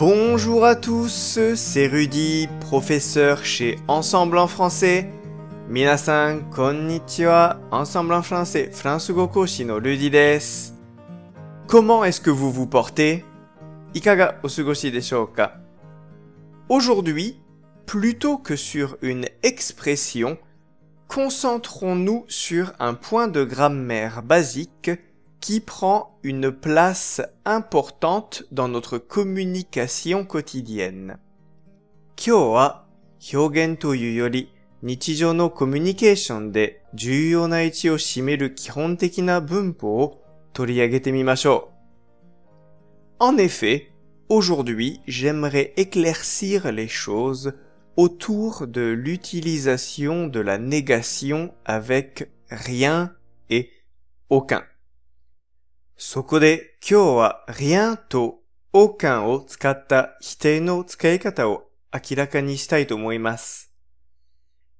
Bonjour à tous, c'est Rudy, professeur chez Ensemble en français. Minasan, konnichiwa, Ensemble en français, France Gokoshi no Rudy desu. Comment est-ce que vous vous portez? Ikaga osugoshi deshou ka Aujourd'hui, plutôt que sur une expression, concentrons-nous sur un point de grammaire basique qui prend une place importante dans notre communication quotidienne. 今日は表現というより日常のコミュニケーションで重要な位置を占める基本的な文法を取り上げてみましょう。En effet, aujourd'hui, j'aimerais éclaircir les choses autour de l'utilisation de la négation avec rien et aucun. そこで今日は rien と aucun を使った否定の使い方を明らかにしたいと思います。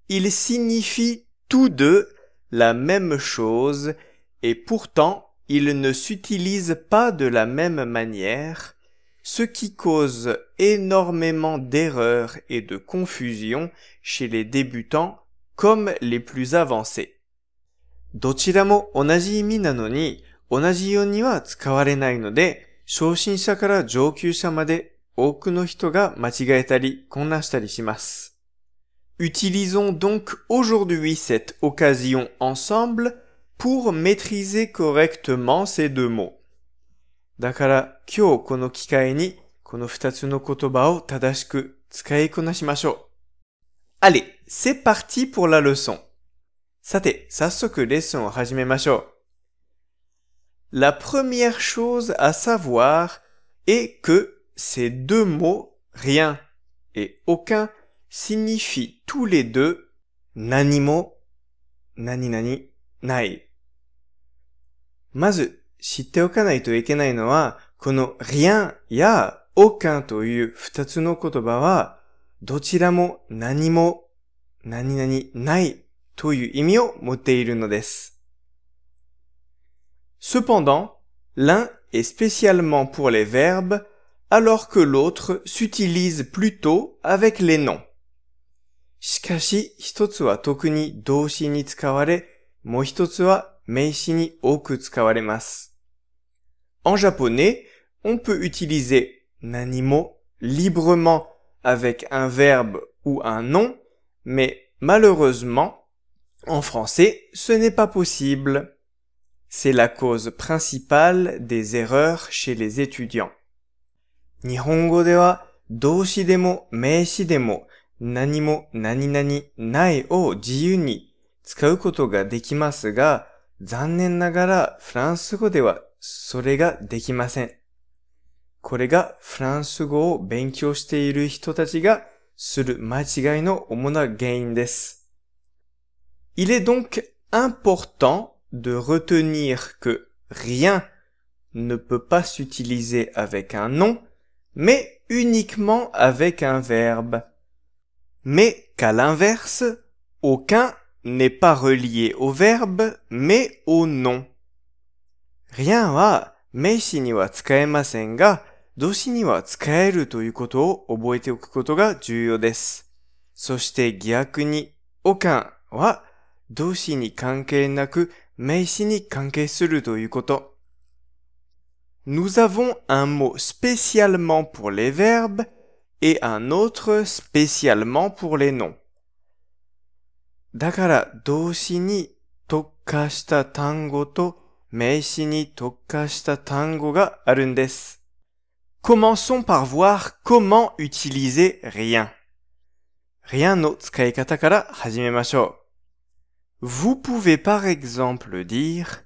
Ils signifient tous deux la même chose et pourtant ils ne s'utilisent pas de la même manière, ce qui cause énormément d'erreurs et de confusion chez les débutants comme les plus avancés. どちらも同じ意味なのに 同じようには使われないので、初心者から上級者まで多くの人が間違えたり混乱したりします。Utilisons donc aujourd'hui cette occasion ensemble pour maîtriser correctement ces deux mots. だから今日この機会にこの二つの言葉を正しく使いこなしましょう。Allez, c'est parti pour la leçon. さて、早速レッスンを始めましょう。La première chose à savoir est que ces deux mots, rien et aucun, signifient tous les deux nanimo, nani nani, nai. まず、知っておかないといけないのは、この rien や aucun という二つの言葉は、どちらも何も、何々ないという意味を持っているのです。 Cependant, l'un est spécialement pour les verbes, alors que l'autre s'utilise plutôt avec les noms. しかし、一つは特に動詞に使われ、もう一つは名詞に多く使われます。En japonais, on peut utiliser nanimo librement avec un verbe ou un nom, mais malheureusement, en français, ce n'est pas possible. C'est la cause principale des erreurs chez les étudiants. 日本語では動詞でも名詞でも何も何々ないを自由に使うことができますが、残念ながらフランス語ではそれができません。これがフランス語を勉強している人たちがする間違いの主な原因です。Il est donc important de retenir que rien ne peut pas s'utiliser avec un nom, mais uniquement avec un verbe. Mais qu'à l'inverse, aucun n'est pas relié au verbe, mais au nom. rien は名詞には使えませんが、動詞には使えるということを覚えておくことが重要です。そして逆に、aucun は動詞に関係なく 名詞に関係するということ。Nous avons un mot spécialement pour les verbes et un autre spécialement pour les noms. だから動詞に特化した単語と名詞に特化した単語があるんです。Commençons par voir comment utiliser rien. rien の使い方から始めましょう。 vous pouvez par exemple dire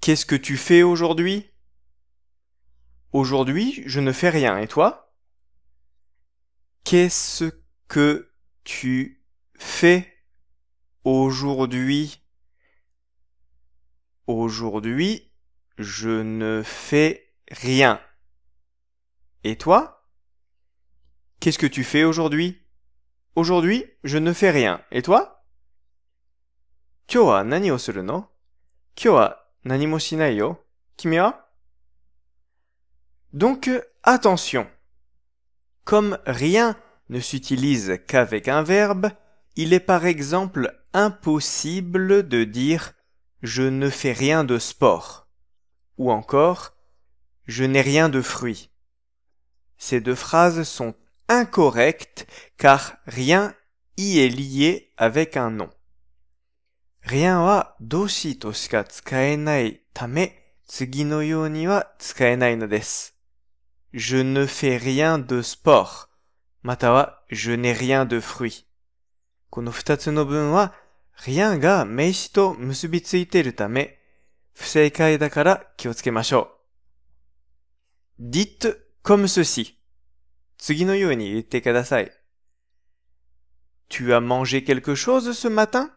Qu'est-ce que tu fais aujourd'hui? Aujourd'hui, je ne fais rien, et toi? Qu'est-ce que tu fais aujourd'hui? Aujourd'hui, je ne fais rien. Et toi? Qu'est-ce que tu fais aujourd'hui? Aujourd'hui, je ne fais rien. Et toi? Nani yo? Donc, attention. Comme rien ne s'utilise qu'avec un verbe, il est par exemple impossible de dire je ne fais rien de sport ou encore je n'ai rien de fruit. Ces deux phrases sont incorrectes car rien y est lié avec un nom. Rien wa doshi to shika tsukaenai tame tsugi no you ni wa tsukaenai no desu. Je ne fais rien de sport. Mata wa je n'ai rien de fruits. この二つの文は、rien が名詞と結びついているため、不正解だから気をつけましょう。dites comme ceci. 次のように言ってください。Tu as mangé quelque chose ce matin?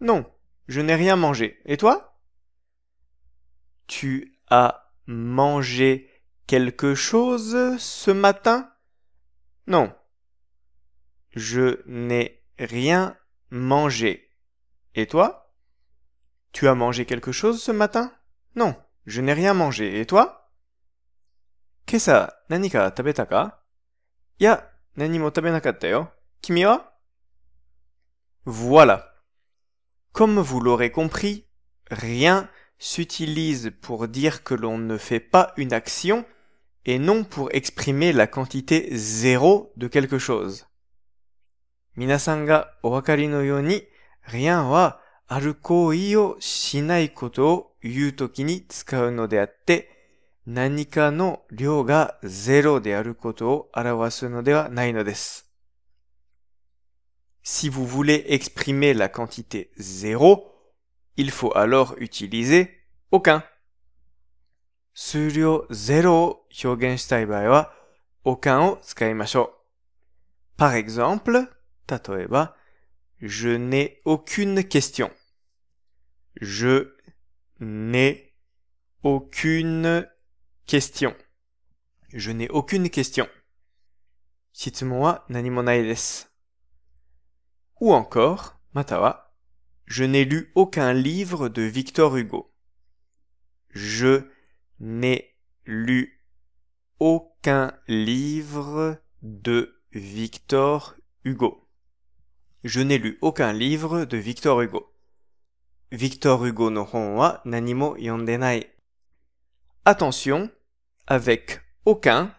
Non, je n'ai rien mangé. Et toi? Tu as mangé quelque chose ce matin? Non, je n'ai rien mangé. Et toi Tu as mangé quelque chose ce matin Non, je n'ai rien mangé. Et toi Kesa, nani ka tabeta ka Ya, nani mo tabenakatta yo. Kimi wa Voilà. Comme vous l'aurez compris, rien s'utilise pour dire que l'on ne fait pas une action et non pour exprimer la quantité zéro de quelque chose. 皆さんがお分かりのように、リアンはある行為 何かの量がゼロであることを表すのではないのです。Si vous voulez exprimer la quantité zéro, il faut alors utiliser aucun. 数量ゼロを表現したい場合は、aucun を使いましょう。Par exemple, je n'ai aucune question. Je n'ai aucune question. Je n'ai aucune question. Ou encore, matawa, je n'ai lu aucun livre de Victor Hugo. Je n'ai lu aucun livre de Victor Hugo. Je n'ai lu aucun livre de Victor Hugo. Victor Hugo no hon wa nani mo yondenai. Attention, avec aucun,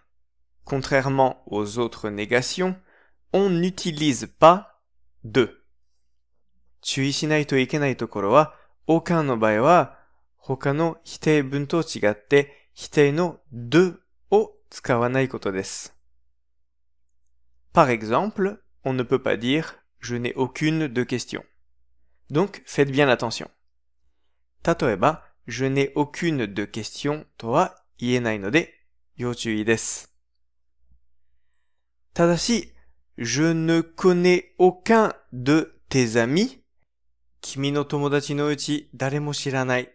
contrairement aux autres négations, on n'utilise pas de. 注意しないといけないところは、aucun の場合は、他の否定文と違って、否定の de を使わないことです。Par exemple, on ne peut pas dire je n'ai aucune de question. Donc, faites bien attention. Tatoeba, je n'ai aucune de question to wa ienai no. Tadashi, je ne connais aucun de tes amis. Kimi no tomodachi no uchi dare shiranai.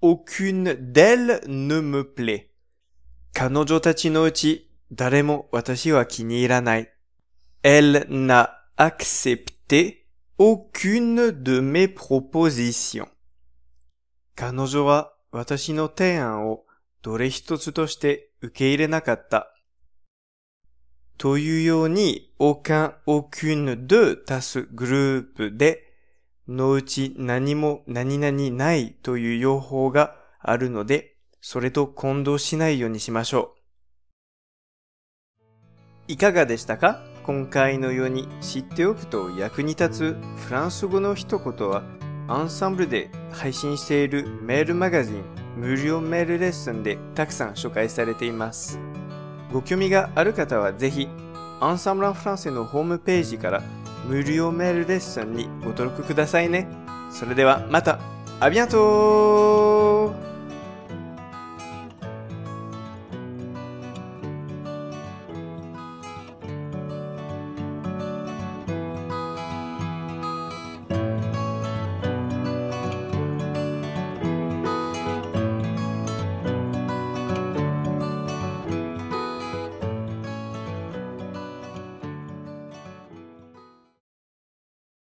Aucune d'elles ne me plaît. Kanojo tachi no uchi dare mo watashi wa kini iranai. Elle n'a accepté aucune de mes propositions. 彼女は私の提案をどれ一つとして受け入れなかった。というように、aucun, aucune de 足すグループで、のうち何も何々ないという用法があるので、それと混同しないようにしましょう。いかがでしたか？今回のように知っておくと役に立つフランス語の一言はアンサンブルで配信しているメールマガジン無料メールレッスンでたくさん紹介されています。ご興味がある方はぜひアンサンブランフランセのホームページから無料メールレッスンにご登録くださいね。それではまた、ありがとう